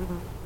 응.